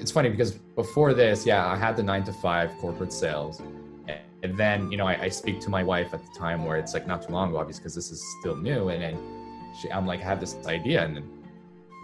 it's funny because before this, yeah, I had the nine to five corporate sales. And then, you know, I, I speak to my wife at the time where it's like not too long ago, obviously, because this is still new. And then she, I'm like, I have this idea. And then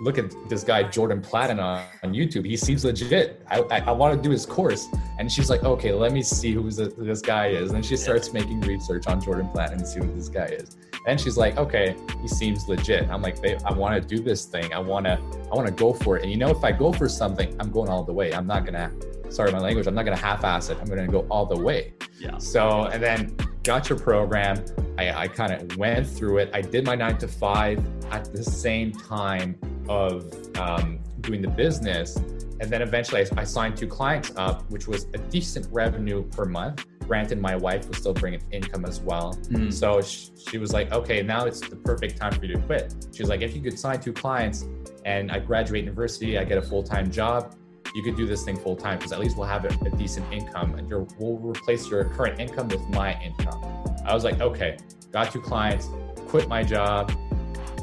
look at this guy Jordan Platten on, on YouTube. He seems legit. I, I, I want to do his course. And she's like, okay, let me see who this guy is. And she starts making research on Jordan Platten and see who this guy is. And she's like, okay, he seems legit. I'm like, babe, I want to do this thing. I want to, I want to go for it. And you know, if I go for something, I'm going all the way. I'm not gonna, sorry my language, I'm not gonna half-ass it. I'm gonna go all the way. Yeah. So, and then got your program. I, I kind of went through it. I did my nine to five at the same time of um, doing the business. And then eventually I, I signed two clients up, which was a decent revenue per month. Granted, my wife was still bringing income as well. Mm. So she, she was like, okay, now it's the perfect time for you to quit. She was like, if you could sign two clients and I graduate university, I get a full time job, you could do this thing full time because at least we'll have a, a decent income and we'll replace your current income with my income. I was like, okay, got two clients, quit my job,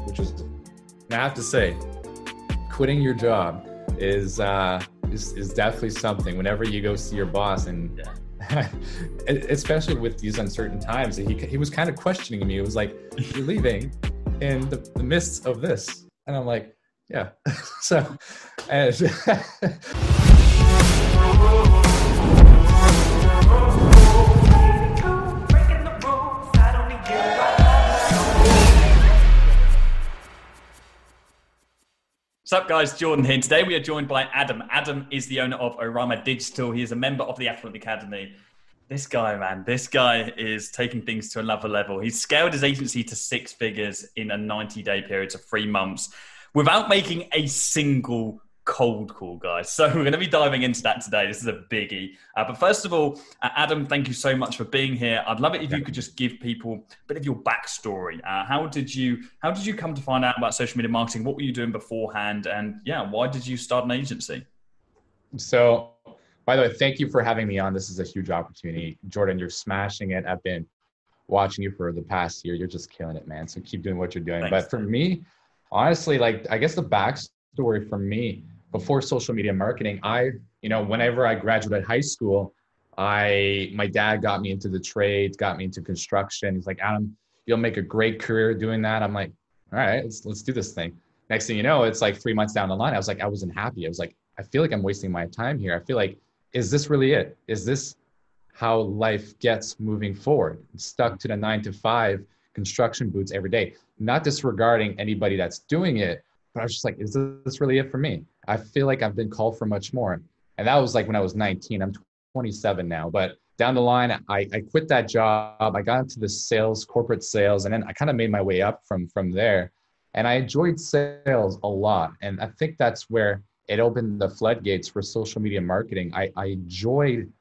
which is, I have to say, quitting your job is uh, is, is definitely something. Whenever you go see your boss, and yeah. especially with these uncertain times, he he was kind of questioning me. It was like, "You're leaving in the, the midst of this," and I'm like, "Yeah." so, and, What's up, guys? Jordan here. Today we are joined by Adam. Adam is the owner of Orama Digital. He is a member of the Affluent Academy. This guy, man, this guy is taking things to another level. He's scaled his agency to six figures in a 90 day period to three months without making a single cold call, guys. So we're going to be diving into that today. This is a biggie. Uh, but first of all, uh, Adam, thank you so much for being here. I'd love it if you could just give people a bit of your backstory. Uh, how did you How did you come to find out about social media marketing? What were you doing beforehand? And yeah, why did you start an agency? So, by the way, thank you for having me on. This is a huge opportunity, Jordan. You're smashing it. I've been watching you for the past year. You're just killing it, man. So keep doing what you're doing. Thanks. But for me, honestly, like I guess the backstory for me before social media marketing, I, you know, whenever I graduated high school, I, my dad got me into the trades, got me into construction. He's like, Adam, you'll make a great career doing that. I'm like, all right, let's, let's do this thing. Next thing you know, it's like three months down the line. I was like, I wasn't happy. I was like, I feel like I'm wasting my time here. I feel like, is this really it? Is this how life gets moving forward? stuck to the nine to five construction boots every day, not disregarding anybody that's doing it, but I was just like, is this really it for me? I feel like I've been called for much more. And that was like when I was 19. I'm 27 now. But down the line, I, I quit that job. I got into the sales, corporate sales, and then I kind of made my way up from from there. And I enjoyed sales a lot. And I think that's where it opened the floodgates for social media marketing. I, I enjoyed,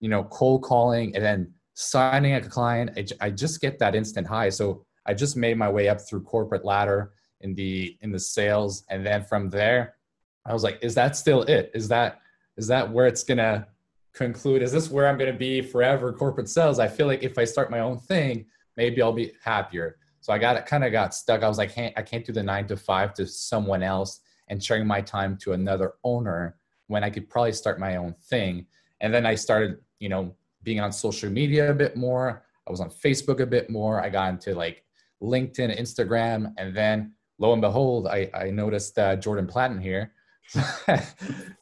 you know, cold calling and then signing a client. I, I just get that instant high. So I just made my way up through corporate ladder in the in the sales, and then from there, I was like, is that still it? Is that is that where it's gonna conclude? Is this where I'm gonna be forever? Corporate sales. I feel like if I start my own thing, maybe I'll be happier. So I got kind of got stuck. I was like, hey, I can't do the nine to five to someone else and sharing my time to another owner when I could probably start my own thing. And then I started, you know, being on social media a bit more. I was on Facebook a bit more. I got into like LinkedIn, Instagram, and then lo and behold, I, I noticed uh, Jordan Platten here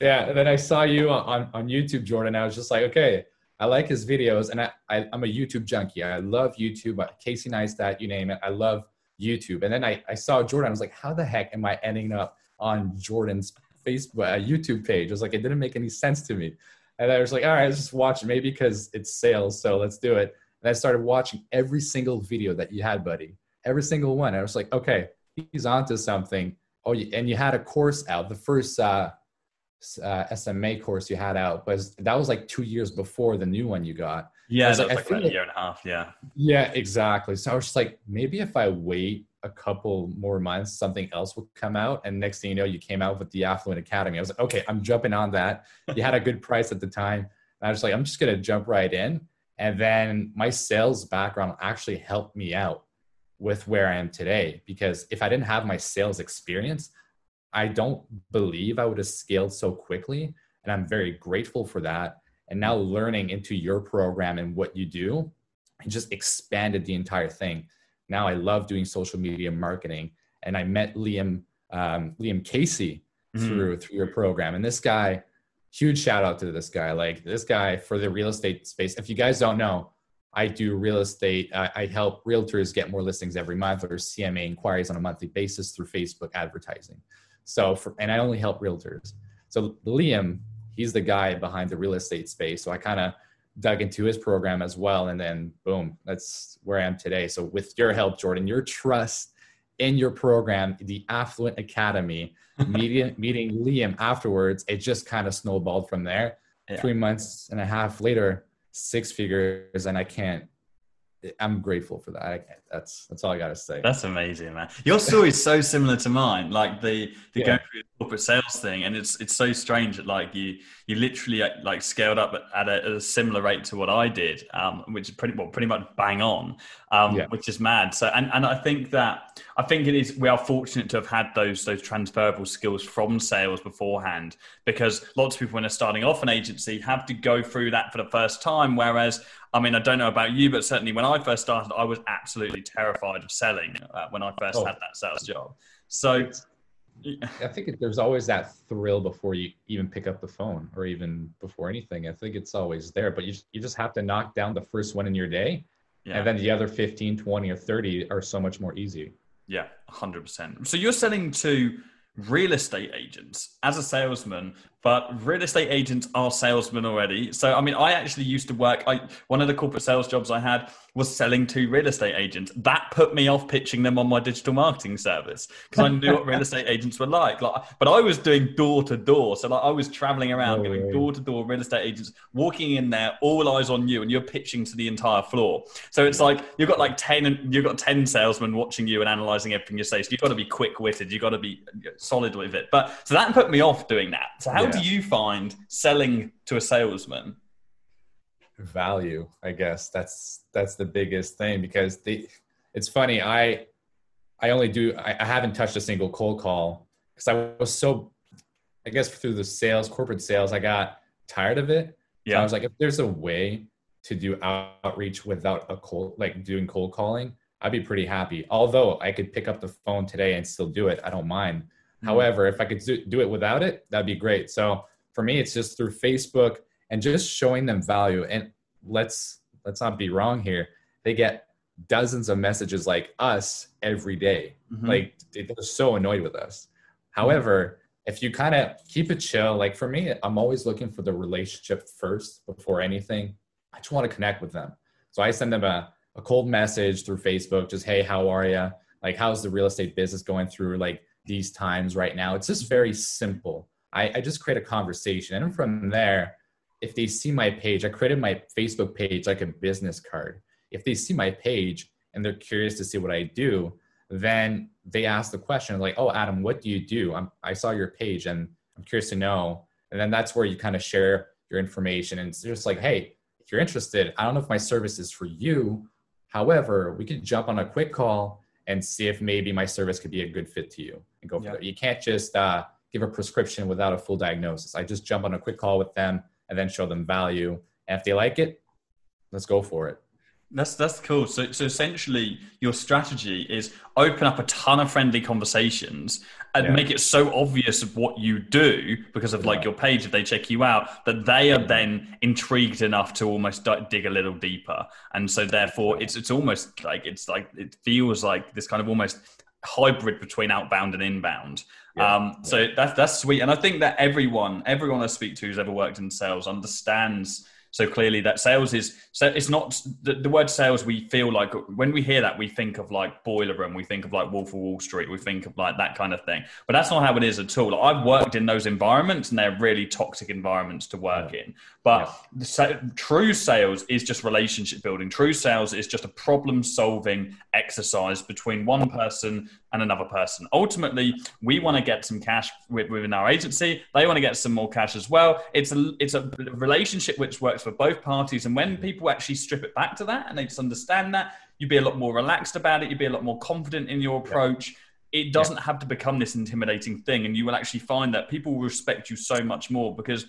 yeah, and then I saw you on, on YouTube, Jordan. I was just like, okay, I like his videos, and I, I am a YouTube junkie. I love YouTube. Casey Neistat, you name it. I love YouTube. And then I, I saw Jordan. I was like, how the heck am I ending up on Jordan's Facebook uh, YouTube page? I was like, it didn't make any sense to me. And I was like, all right, let's just watch it. Maybe because it's sales, so let's do it. And I started watching every single video that you had, buddy. Every single one. I was like, okay, he's onto something oh, and you had a course out, the first uh, uh, SMA course you had out, but that was like two years before the new one you got. Yeah, that was like, like a year and a half. Yeah. Yeah, exactly. So I was just like, maybe if I wait a couple more months, something else will come out. And next thing you know, you came out with the Affluent Academy. I was like, okay, I'm jumping on that. You had a good price at the time. And I was like, I'm just gonna jump right in. And then my sales background actually helped me out with where I am today. Because if I didn't have my sales experience, I don't believe I would have scaled so quickly. And I'm very grateful for that. And now learning into your program and what you do, it just expanded the entire thing. Now I love doing social media marketing. And I met Liam, um, Liam Casey mm-hmm. through through your program. And this guy, huge shout out to this guy. Like this guy for the real estate space. If you guys don't know, I do real estate. I, I help realtors get more listings every month or CMA inquiries on a monthly basis through Facebook advertising. So, for, and I only help realtors. So Liam, he's the guy behind the real estate space. So I kind of dug into his program as well. And then boom, that's where I am today. So with your help, Jordan, your trust in your program, the Affluent Academy, meeting, meeting Liam afterwards, it just kind of snowballed from there. Yeah. Three months and a half later, six figures, and I can't I'm grateful for that. I, that's that's all I gotta say. That's amazing, man. Your story is so similar to mine. Like the the yeah. going through the corporate sales thing, and it's it's so strange that like you you literally uh, like scaled up at, at a, a, similar rate to what I did, um, which is pretty well pretty much bang on, um, yeah. which is mad. So and and I think that I think it is we are fortunate to have had those those transferable skills from sales beforehand because lots of people when they're starting off an agency have to go through that for the first time, whereas I mean, I don't know about you, but certainly when I first started, I was absolutely terrified of selling uh, when I first oh. had that sales job. So I think there's always that thrill before you even pick up the phone or even before anything. I think it's always there, but you, you just have to knock down the first one in your day. Yeah. And then the other 15, 20, or 30 are so much more easy. Yeah, 100%. So you're selling to real estate agents as a salesman but real estate agents are salesmen already. So i mean i actually used to work I, one of the corporate sales jobs i had was selling to real estate agents. That put me off pitching them on my digital marketing service because i knew what real estate agents were like. Like but i was doing door to door. So like i was traveling around oh, going door to door real estate agents walking in there all eyes on you and you're pitching to the entire floor. So it's like you've got like 10 you've got 10 salesmen watching you and analyzing everything you say. So you've got to be quick-witted you've got to be solid with it. But so that put me off doing that. So how yeah do you find selling to a salesman? Value, I guess that's that's the biggest thing because the it's funny. I I only do I, I haven't touched a single cold call because I was so I guess through the sales, corporate sales, I got tired of it. Yeah. So I was like, if there's a way to do outreach without a cold, like doing cold calling, I'd be pretty happy. Although I could pick up the phone today and still do it, I don't mind. Mm-hmm. However, if I could do it without it, that'd be great. So for me, it's just through Facebook and just showing them value. And let's let's not be wrong here. They get dozens of messages like us every day. Mm-hmm. Like they're so annoyed with us. However, if you kind of keep it chill, like for me, I'm always looking for the relationship first before anything. I just want to connect with them. So I send them a, a cold message through Facebook, just, hey, how are you? Like, how's the real estate business going through? Like, these times right now. It's just very simple. I, I just create a conversation. And from there, if they see my page, I created my Facebook page like a business card. If they see my page and they're curious to see what I do, then they ask the question like, "Oh, Adam, what do you do? I'm, I saw your page and I'm curious to know." And then that's where you kind of share your information and it's just like, "Hey, if you're interested, I don't know if my service is for you. However, we could jump on a quick call and see if maybe my service could be a good fit to you and go for it. You can't just uh, give a prescription without a full diagnosis. I just jump on a quick call with them and then show them value. And if they like it, let's go for it. That's that's cool. So so essentially, your strategy is open up a ton of friendly conversations and yeah. make it so obvious of what you do because of like yeah. your page if they check you out that they are then intrigued enough to almost dig a little deeper and so therefore it's it's almost like it's like it feels like this kind of almost hybrid between outbound and inbound yeah. um so that's that's sweet and i think that everyone everyone i speak to who's ever worked in sales understands so clearly, that sales is so it's not the, the, word sales. We feel like when we hear that, we think of like boiler room, we think of like Wolf of Wall Street, we think of like that kind of thing. But that's not how it is at all. I've worked in those environments, and they're really toxic environments to work in. But yeah. true sales is just relationship building. True sales is just a problem solving exercise between one person and another person. Ultimately, we want to get some cash within our agency. They want to get some more cash as well. It's a it's a relationship which works for both parties. And when people actually strip it back to that and they just understand that, you'd be a lot more relaxed about it. You'd be a lot more confident in your approach. it doesn't yeah. have to become this intimidating thing. And you will actually find that people will respect you so much more because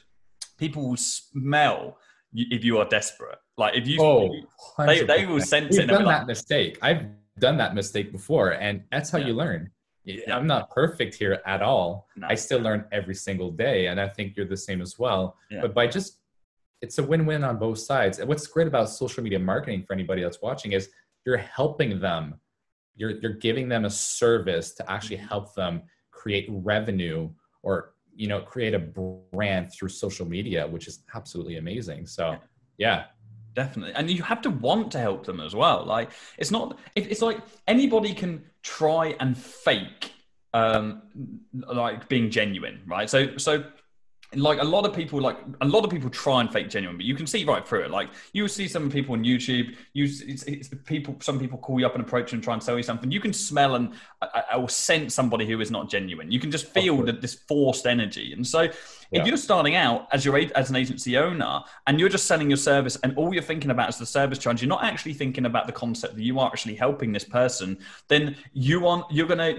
people will smell if you are desperate. Like if you, oh, they, they will sense We've it. done that like, mistake. I've done that mistake before, and that's how yeah. you learn. Yeah. I'm not perfect here at all. No. I still learn every single day, and I think you're the same as well. Yeah. But by just, it's a win-win on both sides. And what's great about social media marketing for anybody that's watching is you're helping them. You're you're giving them a service to actually mm-hmm. help them create revenue or you know create a brand through social media, which is absolutely amazing. So yeah definitely. And you have to want to help them as well. Like it's not it's like anybody can try and fake um like being genuine right? So so like a lot of people like a lot of people try and fake genuine but you can see right through it. Like you will see some people on youtube you it's, it's people some people call you up and approach you and try and sell you something. You can smell and or sense somebody who is not genuine. You can just feel that this forced energy. And so yeah. if you're starting out as your as an agency owner and you're just selling your service and all you're thinking about is the service charge you're not actually thinking about the concept that you are actually helping this person then you are you're gonna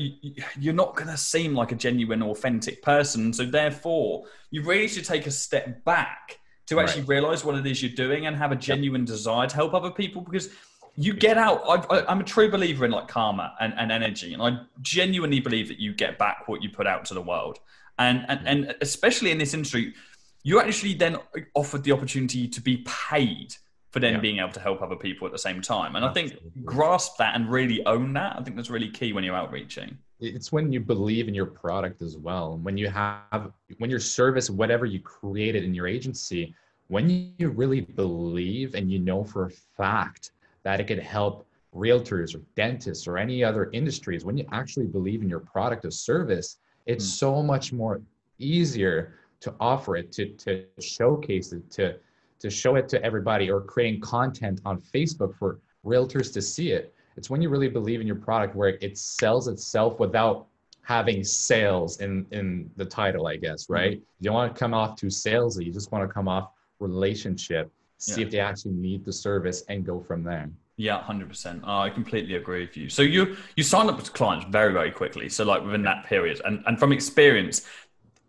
you're not gonna seem like a genuine authentic person so therefore you really should take a step back to actually right. realize what it is you're doing and have a genuine yep. desire to help other people because you get out I, am a true believer in like karma and, and energy and i genuinely believe that you get back what you put out to the world and and, hmm. and especially in this industry you're actually then offered the opportunity to be paid for then yeah. being able to help other people at the same time and Absolutely. i think grasp that and really own that i think that's really key when you're outreaching it's when you believe in your product as well when you have when your service whatever you created in your agency when you really believe and you know for a fact that it could help realtors or dentists or any other industries when you actually believe in your product or service it's mm. so much more easier to offer it to to showcase it to to show it to everybody or creating content on facebook for realtors to see it it's when you really believe in your product where it sells itself without having sales in in the title, I guess, mm-hmm. right? Mm-hmm. You don't want to come off too salesy. You just want to come off relationship, see yeah. if they actually need the service, and go from there. Yeah, hundred percent. Oh, I completely agree with you. So you you sign up with clients very very quickly. So like within that period, and and from experience,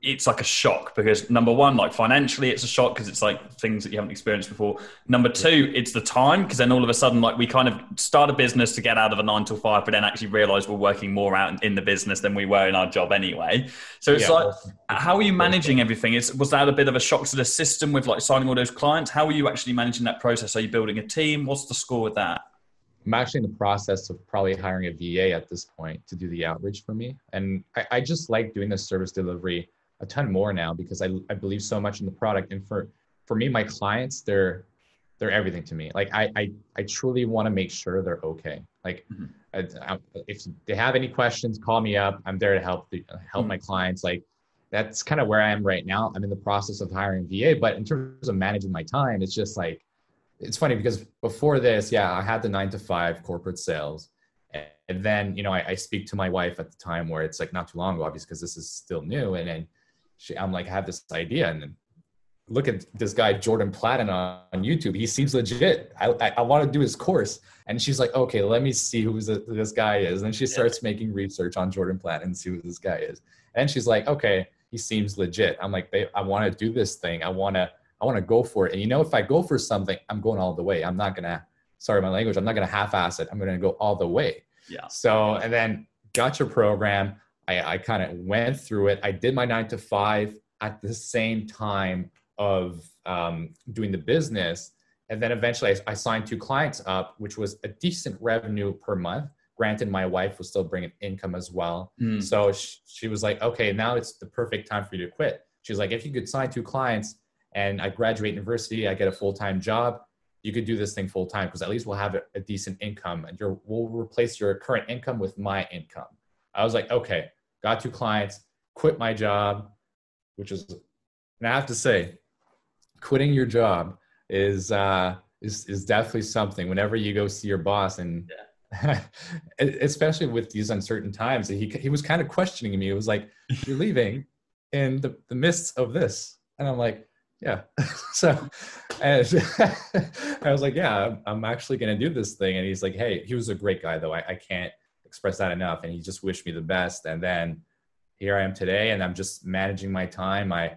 it's like a shock because number one, like financially, it's a shock because it's like things that you haven't experienced before. Number two, it's the time because then all of a sudden, like we kind of start a business to get out of a nine to five, but then actually realize we're working more out in the business than we were in our job anyway. So it's yeah, like, how are you managing everything? Is was that a bit of a shock to the system with like signing all those clients? How are you actually managing that process? Are you building a team? What's the score with that? I'm actually in the process of probably hiring a VA at this point to do the outreach for me. And I, I just like doing the service delivery a ton more now because I, I believe so much in the product. And for, for me, my clients, they're, they're everything to me. Like I, I, I truly want to make sure they're okay. Like mm-hmm. I, if they have any questions, call me up. I'm there to help, the, help mm-hmm. my clients. Like that's kind of where I am right now. I'm in the process of hiring VA, but in terms of managing my time, it's just like, it's funny because before this, yeah, I had the nine to five corporate sales. And then, you know, I, I speak to my wife at the time where it's like not too long ago, obviously, because this is still new. And then she, I'm like, I have this idea, and then look at this guy Jordan Platten on, on YouTube. He seems legit. I, I, I want to do his course. And she's like, okay, let me see who this guy is. And she starts making research on Jordan Platten and see who this guy is. And she's like, okay, he seems legit. I'm like, babe, I want to do this thing. I want to, I want to go for it. And you know, if I go for something, I'm going all the way. I'm not gonna, sorry my language, I'm not gonna half-ass it. I'm gonna go all the way. Yeah. So, and then got your program. I, I kind of went through it. I did my nine to five at the same time of um, doing the business. And then eventually I, I, signed two clients up, which was a decent revenue per month. Granted, my wife was still bringing income as well. Mm. So she, she was like, okay, now it's the perfect time for you to quit. She's like, if you could sign two clients and I graduate university, I get a full time job, you could do this thing full time because at least we'll have a, a decent income and we'll replace your current income with my income. I was like, okay, got two clients, quit my job, which is, and I have to say, quitting your job is uh, is is definitely something. Whenever you go see your boss, and yeah. especially with these uncertain times, he he was kind of questioning me. It was like, "You're leaving in the the midst of this," and I'm like, "Yeah." so, and I was like, "Yeah, I'm, I'm actually going to do this thing." And he's like, "Hey," he was a great guy though. I, I can't express that enough. And he just wished me the best. And then here I am today, and I'm just managing my time. I,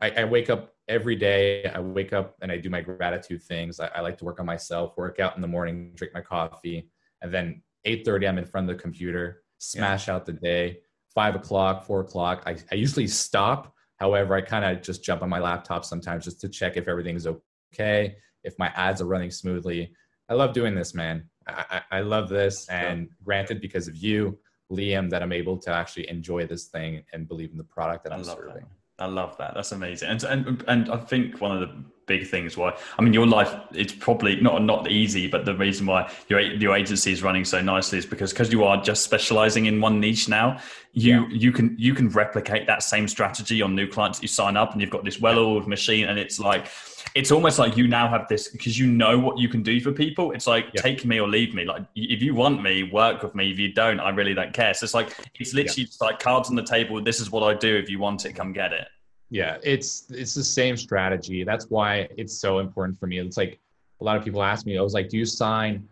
I, I wake up every day. I wake up and I do my gratitude things. I, I, like to work on myself, work out in the morning, drink my coffee, and then 8:30 I'm in front of the computer, smash yeah. out the day. Five o'clock, four o'clock. I, I usually stop. However, I kind of just jump on my laptop sometimes just to check if everything's okay, if my ads are running smoothly. I love doing this, man. I, I, love this, and granted, because of you, Liam, that I'm able to actually enjoy this thing and believe in the product that I'm serving. That. I love that. That's amazing. And, and and I think one of the big things why I mean your life it's probably not not easy, but the reason why your your agency is running so nicely is because because you are just specializing in one niche now. You yeah. you can you can replicate that same strategy on new clients that you sign up, and you've got this well-oiled machine, and it's like it's almost like you now have this because you know what you can do for people. It's like yeah. take me or leave me. Like if you want me, work with me. If you don't, I really don't care. So it's like it's literally yeah. just like cards on the table. This is what I do. If you want it, come get it. Yeah, it's it's the same strategy. That's why it's so important for me. It's like a lot of people ask me, I was like, do you sign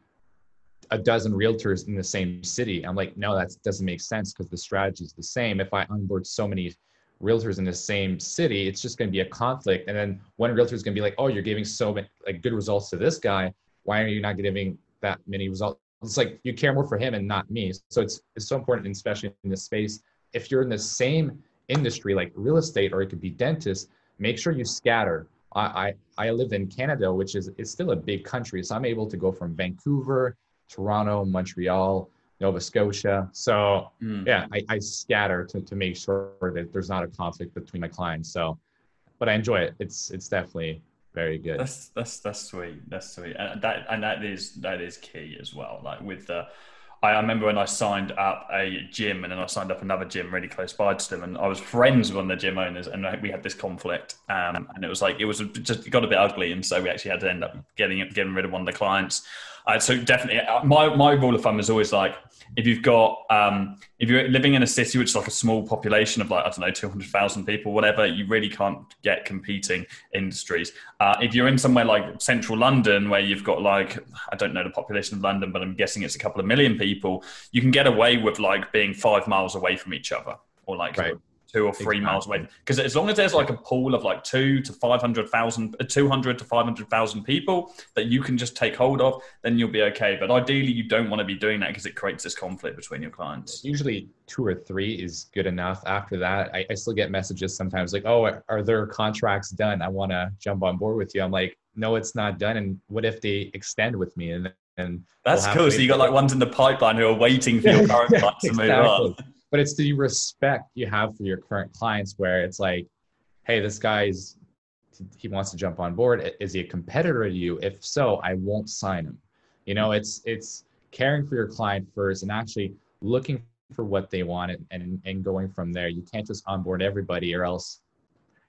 a dozen realtors in the same city? I'm like, no, that doesn't make sense because the strategy is the same. If I onboard so many realtors in the same city, it's just going to be a conflict. And then one realtor is going to be like, oh, you're giving so many like good results to this guy. Why are you not giving that many results? It's like you care more for him and not me. So it's it's so important, especially in this space. If you're in the same industry like real estate or it could be dentists, make sure you scatter. I, I, I live in Canada, which is it's still a big country. So I'm able to go from Vancouver, Toronto, Montreal, Nova Scotia. So mm. yeah, I, I scatter to, to make sure that there's not a conflict between my clients. So, but I enjoy it. It's it's definitely very good. That's that's that's sweet. That's sweet, and that and that is that is key as well. Like with the. I remember when I signed up a gym and then I signed up another gym really close by to them, and I was friends with one of the gym owners, and we had this conflict, um, and it was like it was just it got a bit ugly, and so we actually had to end up getting getting rid of one of the clients. Uh, so definitely, uh, my my rule of thumb is always like if you've got um, if you're living in a city which is like a small population of like I don't know two hundred thousand people, whatever, you really can't get competing industries. Uh, if you're in somewhere like central London where you've got like I don't know the population of London, but I'm guessing it's a couple of million people, you can get away with like being five miles away from each other or like right two or three exactly. miles away. Because as long as there's like a pool of like two to 500,000, uh, 200 to 500,000 people that you can just take hold of, then you'll be okay. But ideally, you don't want to be doing that because it creates this conflict between your clients. Usually, two or three is good enough. After that, I, I still get messages sometimes like, oh, are there contracts done? I want to jump on board with you. I'm like, no, it's not done. And what if they extend with me? And and that's we'll cool. So you got like ones in the pipeline who are waiting for your current clients to move on but it's the respect you have for your current clients where it's like hey this guy's he wants to jump on board. Is he a competitor to you? If so i won't sign him. You know it's it's caring for your client first and actually looking for what they want and, and, and going from there. You can't just onboard everybody or else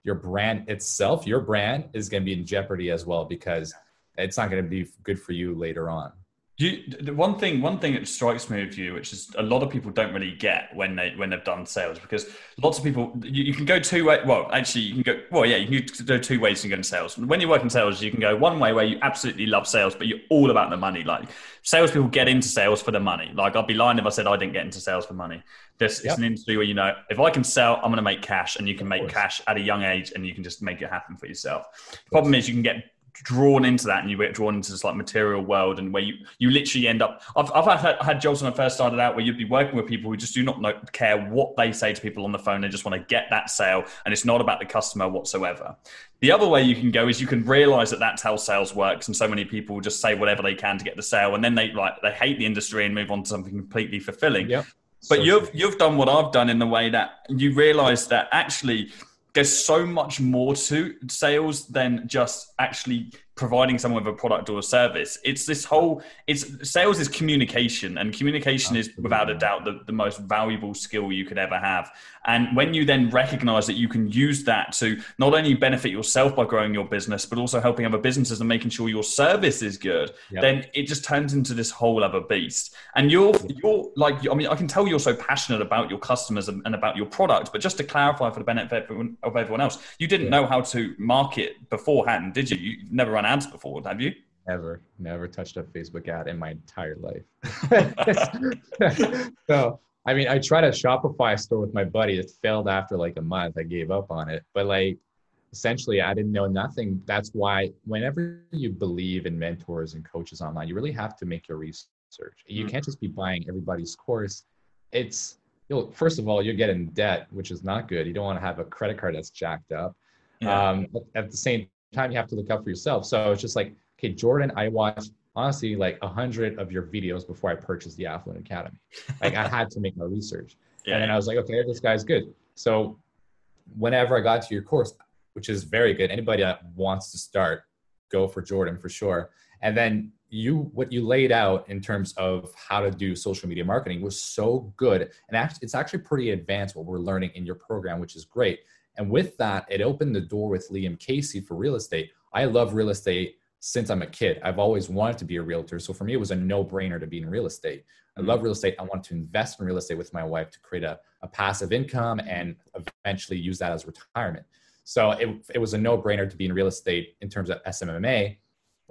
your brand itself your brand is going to be in jeopardy as well because it's not going to be good for you later on you, the one thing, one thing that strikes me with you, which is a lot of people don't really get when they when they've done sales, because lots of people you, you can go two way. Well, actually, you can go. Well, yeah, you can go two ways and go in going sales. When you work in sales, you can go one way where you absolutely love sales, but you're all about the money. Like salespeople get into sales for the money. Like I'd be lying if I said I didn't get into sales for money. This yep. is an industry where you know if I can sell, I'm going to make cash, and you can make cash at a young age, and you can just make it happen for yourself. The problem is you can get drawn into that and you get drawn into this like material world and where you you literally end up I've, I've had, had jobs when I first started out where you'd be working with people who just do not know, care what they say to people on the phone they just want to get that sale and it's not about the customer whatsoever the other way you can go is you can realize that that's how sales works and so many people just say whatever they can to get the sale and then they like they hate the industry and move on to something completely fulfilling yep. but so you've true. you've done what I've done in the way that you realize that actually there's so much more to sales than just actually providing someone with a product or a service. It's this whole it's sales is communication and communication Absolutely. is without a doubt the, the most valuable skill you could ever have. And when you then recognize that you can use that to not only benefit yourself by growing your business, but also helping other businesses and making sure your service is good, yep. then it just turns into this whole other beast. And you're you're like I mean I can tell you're so passionate about your customers and, and about your product, but just to clarify for the benefit of everyone, else, you didn't yeah. know how to market beforehand, did you? You never run ads before, have you? Never, never touched a Facebook ad in my entire life. so, I mean, I tried a Shopify store with my buddy. It failed after like a month. I gave up on it. But like, essentially, I didn't know nothing. That's why whenever you believe in mentors and coaches online, you really have to make your research. You mm-hmm. can't just be buying everybody's course. It's you'll first of all you get in debt, which is not good. You don't want to have a credit card that's jacked up. Yeah. Um, at the same time, you have to look out for yourself. So it's just like, okay, Jordan, I watched honestly like a hundred of your videos before I purchased the Affluent Academy. Like I had to make my research, yeah. and then I was like, okay, this guy's good. So whenever I got to your course, which is very good, anybody that wants to start, go for Jordan for sure. And then you what you laid out in terms of how to do social media marketing was so good and actually it's actually pretty advanced what we're learning in your program which is great and with that it opened the door with liam casey for real estate. I love real estate since i'm a kid. I've always wanted to be a realtor. So for me it was a no-brainer to be in real estate. I love mm. real estate. I want to invest in real estate with my wife to create a, a passive income and eventually use that as retirement. So it, it was a no-brainer to be in real estate in terms of smma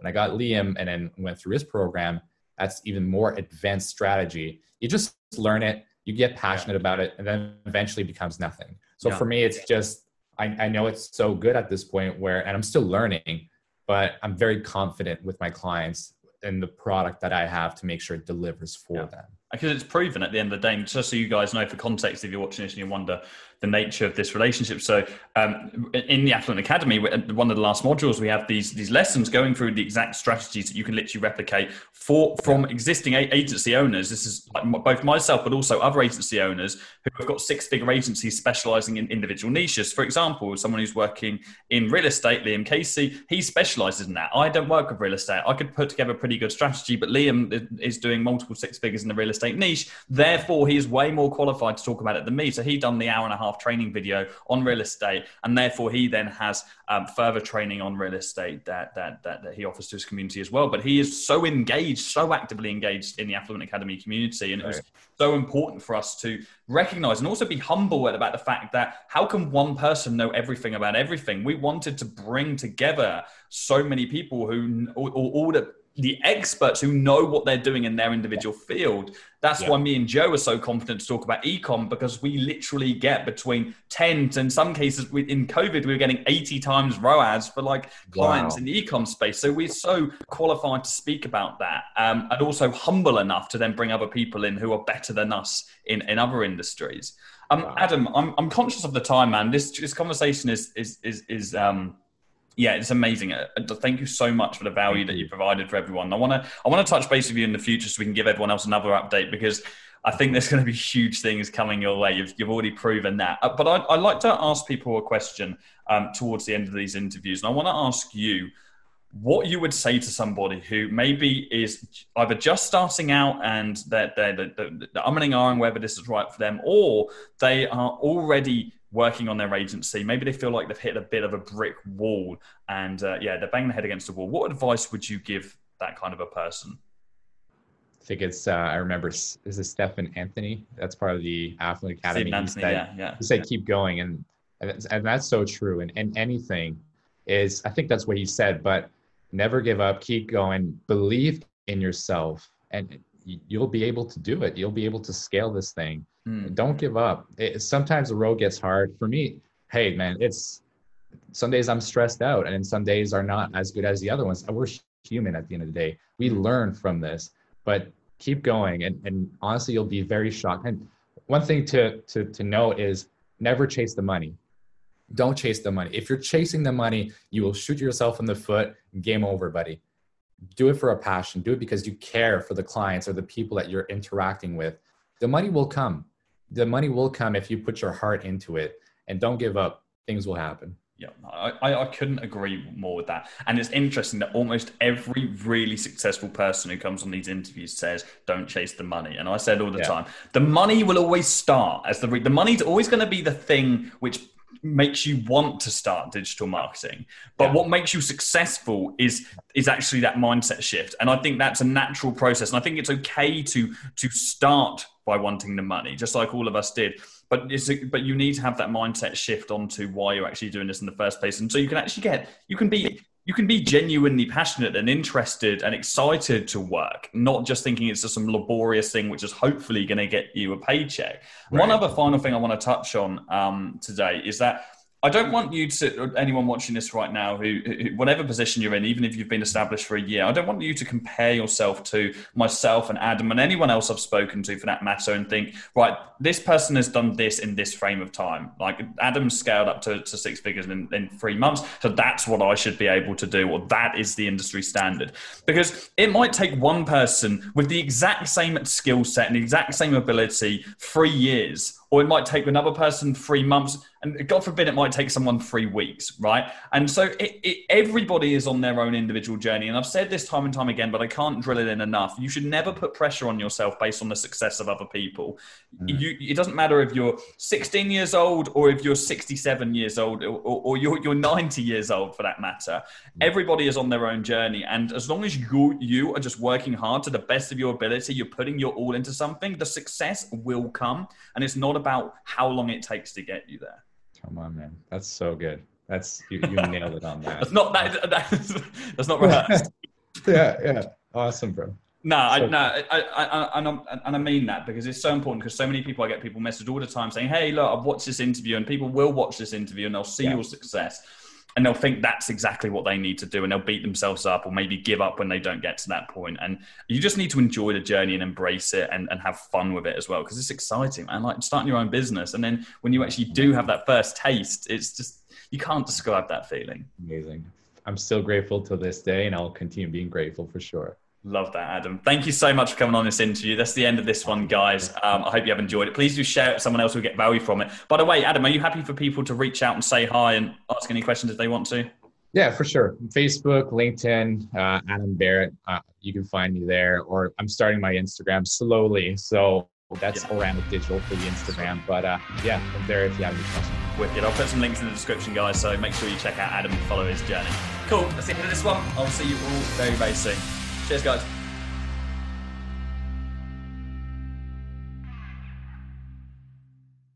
when I got Liam and then went through his program, that's even more advanced strategy. You just learn it, you get passionate yeah. about it, and then eventually becomes nothing. So yeah. for me, it's just I, I know it's so good at this point where, and I'm still learning, but I'm very confident with my clients and the product that I have to make sure it delivers for yeah. them because it's proven at the end of the day. And just so you guys know, for context, if you're watching this and you wonder the nature of this relationship, so um, in the Affluent Academy, one of the last modules, we have these these lessons going through the exact strategies that you can literally replicate for from existing agency owners. This is both myself, but also other agency owners who have got six figure agencies specializing in individual niches. For example, someone who's working in real estate, Liam Casey, he specializes in that. I don't work with real estate. I could put together a pretty good strategy, but Liam is doing multiple six figures in the real estate estate niche. Therefore, he is way more qualified to talk about it than me. So he done the hour and a half training video on real estate, and therefore he then has um, further training on real estate that, that that that he offers to his community as well. But he is so engaged, so actively engaged in the Affluent Academy community, and it was so important for us to recognize and also be humble about the fact that how can one person know everything about everything? We wanted to bring together so many people who all, all the the experts who know what they're doing in their individual field. That's yeah. why me and Joe are so confident to talk about ecom because we literally get between 10 to in some cases we, in COVID, we were getting 80 times ROAS for like clients wow. in the ecom space. So we're so qualified to speak about that um, and also humble enough to then bring other people in who are better than us in, in other industries. Um, wow. Adam, I'm, I'm conscious of the time, man. This, this conversation is, is, is, is um, yeah, it's amazing. Uh, uh, thank you so much for the value that you provided for everyone. I want to I want to touch base with you in the future so we can give everyone else another update because I think there's going to be huge things coming your way. You've, you've already proven that. Uh, but I, I like to ask people a question um, towards the end of these interviews, and I want to ask you what you would say to somebody who maybe is either just starting out and they're, they're, they're, they're umming and whether this is right for them, or they are already working on their agency. Maybe they feel like they've hit a bit of a brick wall and uh, yeah, they're banging their head against the wall. What advice would you give that kind of a person? I think it's, uh, I remember, is it Stephen Anthony? That's part of the Affluent Academy. Stephen Anthony, said, yeah, yeah. He said, keep going. And, and that's so true. And, and anything is, I think that's what he said, but never give up, keep going, believe in yourself, and you'll be able to do it. You'll be able to scale this thing Mm. Don't give up. It, sometimes the road gets hard. For me, hey man, it's some days I'm stressed out, and some days are not as good as the other ones. We're human at the end of the day. We mm. learn from this, but keep going. And, and honestly, you'll be very shocked. And one thing to to to know is never chase the money. Don't chase the money. If you're chasing the money, you will shoot yourself in the foot. Game over, buddy. Do it for a passion. Do it because you care for the clients or the people that you're interacting with. The money will come the money will come if you put your heart into it and don't give up things will happen yeah I, I couldn't agree more with that and it's interesting that almost every really successful person who comes on these interviews says don't chase the money and i said all the yeah. time the money will always start as the the money's always going to be the thing which makes you want to start digital marketing but yeah. what makes you successful is is actually that mindset shift. And i think that's a natural process. And i think it's okay to to start by wanting the money just like all of us did. But it's but you need to have that mindset shift onto why you're actually doing this in the first place. And so you can actually get you can be you can be genuinely passionate and interested and excited to work, not just thinking it's just some laborious thing which is hopefully going to get you a paycheck. Right. One other final thing I want to touch on um, today is that I don't want you to anyone watching this right now who, who, whatever position you're in, even if you've been established for a year, I don't want you to compare yourself to myself and Adam and anyone else I've spoken to for that matter and think, right, this person has done this in this frame of time. Like Adam scaled up to, to six figures in, in three months, so that's what I should be able to do, or that is the industry standard. Because it might take one person with the exact same skill set and the exact same ability three years or it might take another person three months and god forbid it might take someone three weeks right and so it, it, everybody is on their own individual journey and i've said this time and time again but i can't drill it in enough you should never put pressure on yourself based on the success of other people mm. you, it doesn't matter if you're 16 years old or if you're 67 years old or, or, you're, you're 90 years old for that matter mm. everybody is on their own journey and as long as you you are just working hard to the best of your ability you're putting your all into something the success will come and it's not about how long it takes to get you there. Come on, man. That's so good. That's you, you nailed it on that. That's not that. That's, that's not rehearsed. yeah, yeah. Awesome, bro. No, I, no, I, I, I, and, and I mean that because it's so important because so many people I get people message all the time saying, "Hey, look, I've watched this interview," and people will watch this interview and they'll see yeah. your success and they'll think that's exactly what they need to do and they'll beat themselves up or maybe give up when they don't get to that point. And you just need to enjoy the journey and embrace it and, and have fun with it as well because it's exciting man. Like starting your own business and then when you actually do have that first taste it's just you can't describe that feeling. Amazing. I'm still grateful to this day and i'll continue being grateful for sure Love that, Adam. Thank you so much for coming on this interview. That's the end of this one, guys. Um, I hope you have enjoyed it. Please do share it with someone else who will get value from it. By the way, Adam, are you happy for people to reach out and say hi and ask any questions if they want to? Yeah, for sure. Facebook, LinkedIn, uh, Adam Barrett. Uh, you can find me there. Or I'm starting my Instagram slowly. So that's yeah. Orama Digital for the Instagram. But uh, yeah, I'm there if you have any questions. Wicked. I'll put some links in the description, guys. So make sure you check out Adam and follow his journey. Cool. That's the end of this one. I'll see you all very, very soon. Cheers, guys.